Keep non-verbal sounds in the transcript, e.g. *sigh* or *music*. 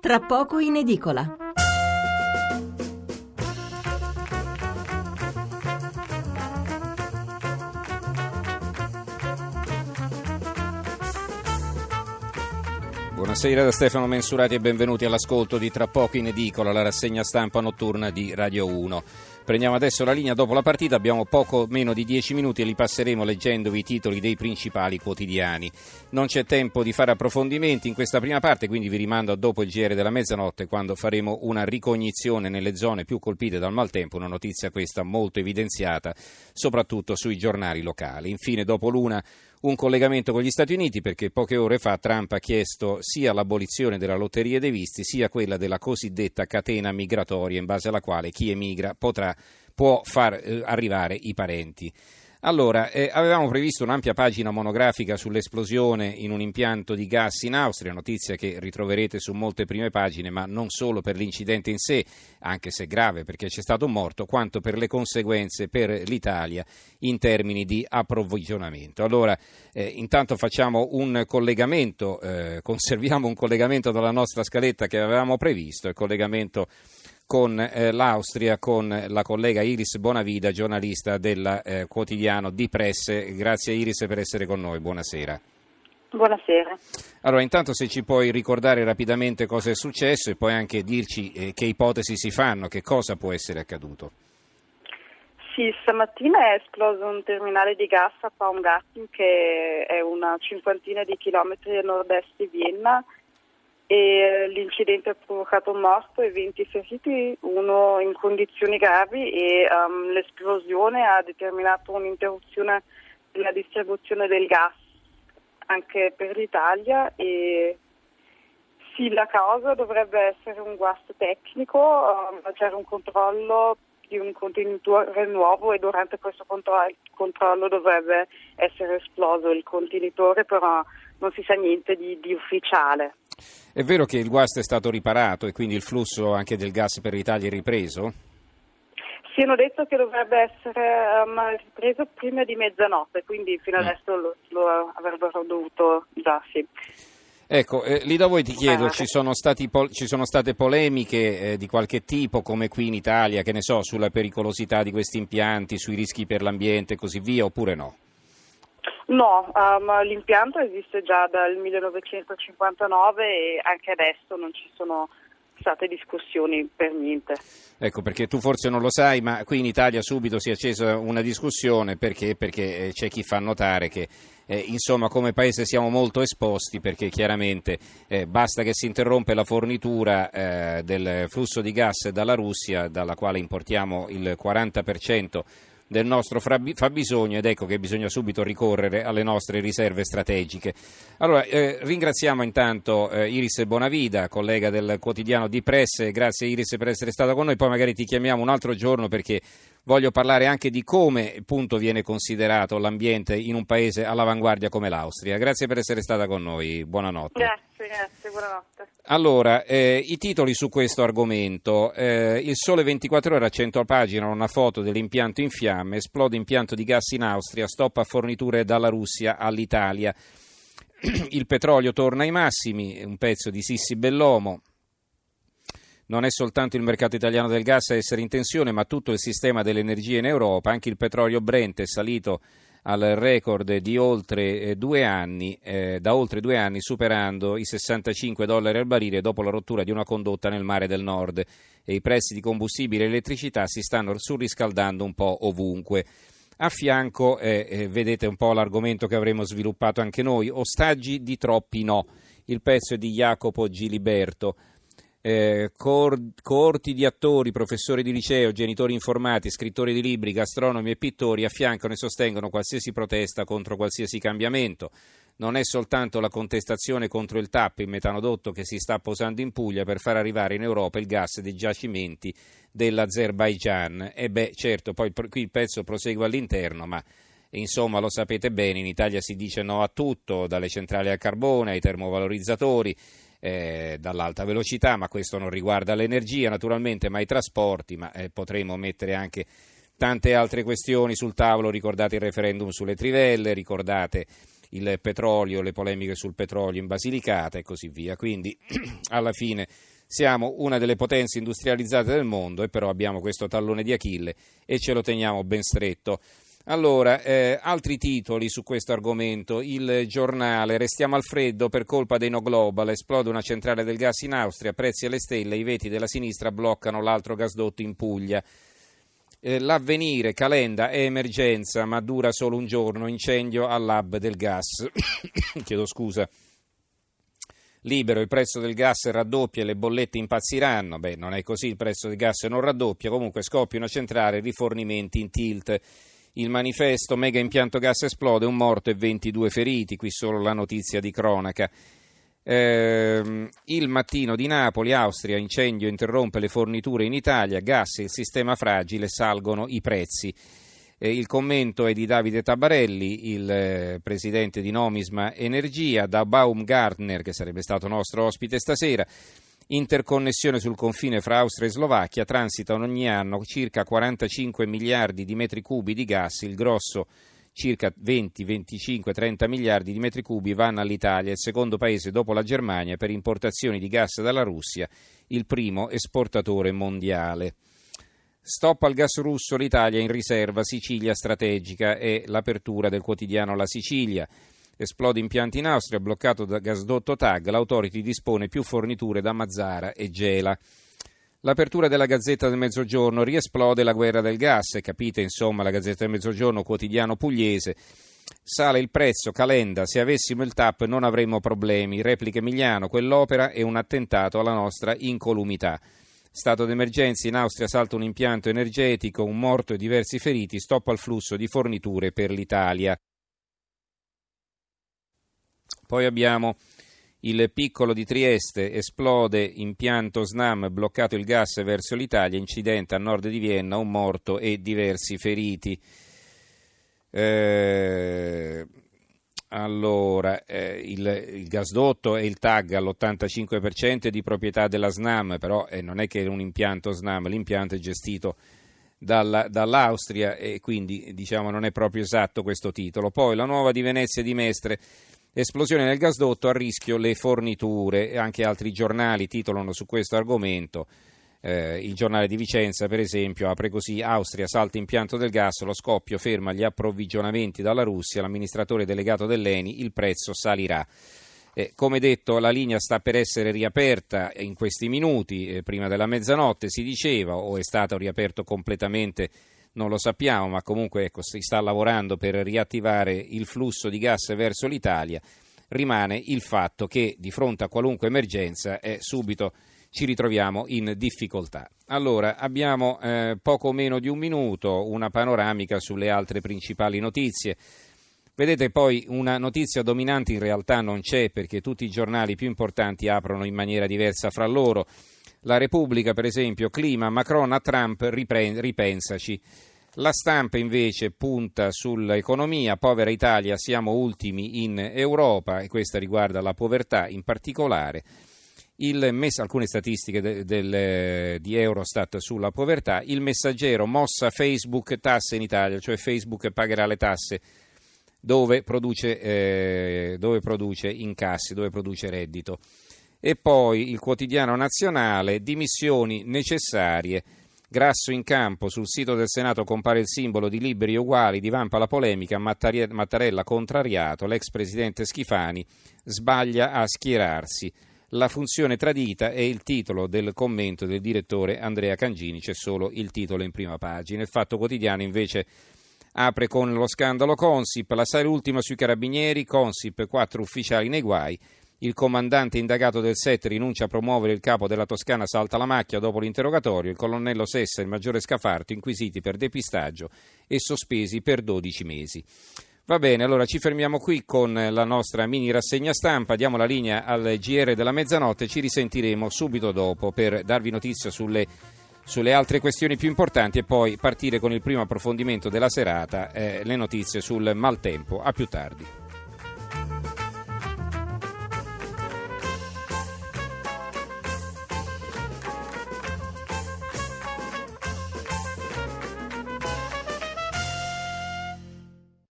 tra poco in edicola. Buonasera da Stefano Mensurati e benvenuti all'ascolto di Tra poco in edicola, la rassegna stampa notturna di Radio 1. Prendiamo adesso la linea dopo la partita, abbiamo poco meno di 10 minuti e li passeremo leggendovi i titoli dei principali quotidiani. Non c'è tempo di fare approfondimenti in questa prima parte, quindi vi rimando a dopo il GR della mezzanotte quando faremo una ricognizione nelle zone più colpite dal maltempo, una notizia questa molto evidenziata soprattutto sui giornali locali. Infine, dopo l'una un collegamento con gli Stati Uniti perché poche ore fa Trump ha chiesto sia l'abolizione della lotteria dei visti sia quella della cosiddetta catena migratoria in base alla quale chi emigra potrà, può far eh, arrivare i parenti. Allora, eh, avevamo previsto un'ampia pagina monografica sull'esplosione in un impianto di gas in Austria, notizia che ritroverete su molte prime pagine, ma non solo per l'incidente in sé, anche se grave perché c'è stato un morto, quanto per le conseguenze per l'Italia in termini di approvvigionamento. Allora, eh, intanto facciamo un collegamento, eh, conserviamo un collegamento dalla nostra scaletta che avevamo previsto, il collegamento con eh, l'Austria, con la collega Iris Bonavida, giornalista del eh, quotidiano di Presse. Grazie Iris per essere con noi, buonasera. Buonasera. Allora, intanto se ci puoi ricordare rapidamente cosa è successo e poi anche dirci eh, che ipotesi si fanno, che cosa può essere accaduto. Sì, stamattina è esploso un terminale di gas a Baumgarten che è una cinquantina di chilometri a nord-est di Vienna e l'incidente ha provocato un morto e 20 feriti, uno in condizioni gravi e um, l'esplosione ha determinato un'interruzione della distribuzione del gas anche per l'Italia e sì, la causa dovrebbe essere un guasto tecnico, um, c'era un controllo di un contenitore nuovo e durante questo controllo dovrebbe essere esploso il contenitore, però non si sa niente di, di ufficiale. È vero che il guasto è stato riparato e quindi il flusso anche del gas per l'Italia è ripreso? Sì, hanno detto che dovrebbe essere um, ripreso prima di mezzanotte, quindi fino mm. adesso lo, lo, avrebbero dovuto già, sì. Ecco, eh, lì da voi ti chiedo, ci sono, pol- ci sono state polemiche eh, di qualche tipo, come qui in Italia, che ne so, sulla pericolosità di questi impianti, sui rischi per l'ambiente e così via, oppure no? No, um, l'impianto esiste già dal 1959 e anche adesso non ci sono state discussioni per niente. Ecco, perché tu forse non lo sai, ma qui in Italia subito si è accesa una discussione perché, perché eh, c'è chi fa notare che eh, insomma come paese siamo molto esposti perché chiaramente eh, basta che si interrompe la fornitura eh, del flusso di gas dalla Russia, dalla quale importiamo il 40% del nostro fabbisogno ed ecco che bisogna subito ricorrere alle nostre riserve strategiche. Allora, eh, ringraziamo intanto eh, Iris Bonavida, collega del quotidiano di Presse, grazie Iris per essere stata con noi, poi magari ti chiamiamo un altro giorno perché voglio parlare anche di come appunto viene considerato l'ambiente in un paese all'avanguardia come l'Austria. Grazie per essere stata con noi, buonanotte. Grazie, grazie, buonanotte. Allora, eh, i titoli su questo argomento. Eh, il Sole 24 ore a 100 pagine una foto dell'impianto in fiamme, esplode impianto di gas in Austria, stoppa forniture dalla Russia all'Italia. *clears throat* Il petrolio torna ai massimi, un pezzo di Sissi Bellomo. Non è soltanto il mercato italiano del gas a essere in tensione, ma tutto il sistema dell'energia in Europa. Anche il petrolio Brent è salito al record di oltre eh, due anni, eh, da oltre due anni, superando i 65 dollari al barile dopo la rottura di una condotta nel mare del nord e i prezzi di combustibile e elettricità si stanno surriscaldando un po' ovunque. A fianco, eh, eh, vedete un po' l'argomento che avremo sviluppato anche noi, ostaggi di troppi no. Il pezzo è di Jacopo Giliberto eh, coorti di attori, professori di liceo, genitori informati, scrittori di libri, gastronomi e pittori affiancano e sostengono qualsiasi protesta contro qualsiasi cambiamento. Non è soltanto la contestazione contro il TAP, il metanodotto che si sta posando in Puglia per far arrivare in Europa il gas dei giacimenti dell'Azerbaigian. E beh, certo, poi qui il pezzo prosegue all'interno, ma insomma lo sapete bene, in Italia si dice no a tutto, dalle centrali al carbone ai termovalorizzatori eh, dall'alta velocità, ma questo non riguarda l'energia naturalmente, ma i trasporti, ma eh, potremo mettere anche tante altre questioni sul tavolo, ricordate il referendum sulle trivelle, ricordate il petrolio, le polemiche sul petrolio in Basilicata e così via. Quindi *clears throat* alla fine Siamo una delle potenze industrializzate del mondo e però abbiamo questo tallone di Achille e ce lo teniamo ben stretto. Allora, eh, altri titoli su questo argomento. Il giornale, restiamo al freddo per colpa dei no global, esplode una centrale del gas in Austria, prezzi alle stelle, i veti della sinistra bloccano l'altro gasdotto in Puglia. Eh, l'avvenire, calenda, è emergenza, ma dura solo un giorno, incendio al lab del gas. *coughs* Chiedo scusa. Libero, il prezzo del gas raddoppia e le bollette impazziranno. Beh, non è così, il prezzo del gas non raddoppia, comunque scoppia una centrale, rifornimenti in tilt. Il manifesto mega impianto gas esplode, un morto e 22 feriti, qui solo la notizia di cronaca. Eh, il mattino di Napoli, Austria, incendio interrompe le forniture in Italia, gas e il sistema fragile, salgono i prezzi. Eh, il commento è di Davide Tabarelli, il eh, presidente di Nomisma Energia, da Baumgartner, che sarebbe stato nostro ospite stasera interconnessione sul confine fra Austria e Slovacchia, transitano ogni anno circa 45 miliardi di metri cubi di gas, il grosso circa 20, 25, 30 miliardi di metri cubi vanno all'Italia, il secondo paese dopo la Germania per importazioni di gas dalla Russia, il primo esportatore mondiale. Stop al gas russo, l'Italia in riserva, Sicilia strategica è l'apertura del quotidiano La Sicilia. Esplode impianti in Austria, bloccato da gasdotto TAG, l'autority dispone più forniture da Mazzara e Gela. L'apertura della Gazzetta del Mezzogiorno riesplode la guerra del gas, capite insomma la Gazzetta del Mezzogiorno quotidiano pugliese. Sale il prezzo, calenda, se avessimo il TAP non avremmo problemi. Replica Emiliano, quell'opera è un attentato alla nostra incolumità. Stato d'emergenza in Austria salta un impianto energetico, un morto e diversi feriti, stop al flusso di forniture per l'Italia. Poi abbiamo il piccolo di Trieste, esplode impianto SNAM, bloccato il gas verso l'Italia, incidente a nord di Vienna, un morto e diversi feriti. Eh, allora, eh, il, il, gasdotto e il TAG all'85% è di proprietà della SNAM, però eh, non è che è un impianto SNAM, l'impianto è gestito dalla, dall'Austria e quindi diciamo non è proprio esatto questo titolo. Poi la nuova di Venezia di Mestre Esplosione nel gasdotto, a rischio le forniture, anche altri giornali titolano su questo argomento. Eh, il giornale di Vicenza, per esempio, apre così: Austria salta impianto del gas, lo scoppio ferma gli approvvigionamenti dalla Russia, l'amministratore delegato dell'ENI, il prezzo salirà. Eh, come detto, la linea sta per essere riaperta in questi minuti, eh, prima della mezzanotte si diceva, o è stato riaperto completamente non lo sappiamo, ma comunque ecco, si sta lavorando per riattivare il flusso di gas verso l'Italia. Rimane il fatto che di fronte a qualunque emergenza eh, subito ci ritroviamo in difficoltà. Allora, abbiamo eh, poco meno di un minuto, una panoramica sulle altre principali notizie. Vedete poi una notizia dominante in realtà non c'è perché tutti i giornali più importanti aprono in maniera diversa fra loro. La Repubblica, per esempio, clima, Macron a Trump, ripren- ripensaci. La stampa invece punta sull'economia, povera Italia, siamo ultimi in Europa e questa riguarda la povertà in particolare. Mess- alcune statistiche de- del, di Eurostat sulla povertà, il messaggero mossa Facebook tasse in Italia, cioè Facebook pagherà le tasse dove produce, eh, dove produce incassi, dove produce reddito e poi il quotidiano nazionale, dimissioni necessarie. Grasso in campo, sul sito del Senato compare il simbolo di liberi uguali, divampa la polemica, Mattarella contrariato, l'ex presidente Schifani sbaglia a schierarsi. La funzione tradita è il titolo del commento del direttore Andrea Cangini, c'è solo il titolo in prima pagina. Il Fatto Quotidiano invece apre con lo scandalo Consip, la serie ultima sui carabinieri, Consip, quattro ufficiali nei guai, il comandante indagato del SET rinuncia a promuovere il capo della Toscana salta la macchia dopo l'interrogatorio. Il colonnello Sessa e il maggiore Scafarto inquisiti per depistaggio e sospesi per 12 mesi. Va bene, allora ci fermiamo qui con la nostra mini rassegna stampa, diamo la linea al GR della mezzanotte, ci risentiremo subito dopo per darvi notizia sulle, sulle altre questioni più importanti e poi partire con il primo approfondimento della serata, eh, le notizie sul maltempo. A più tardi.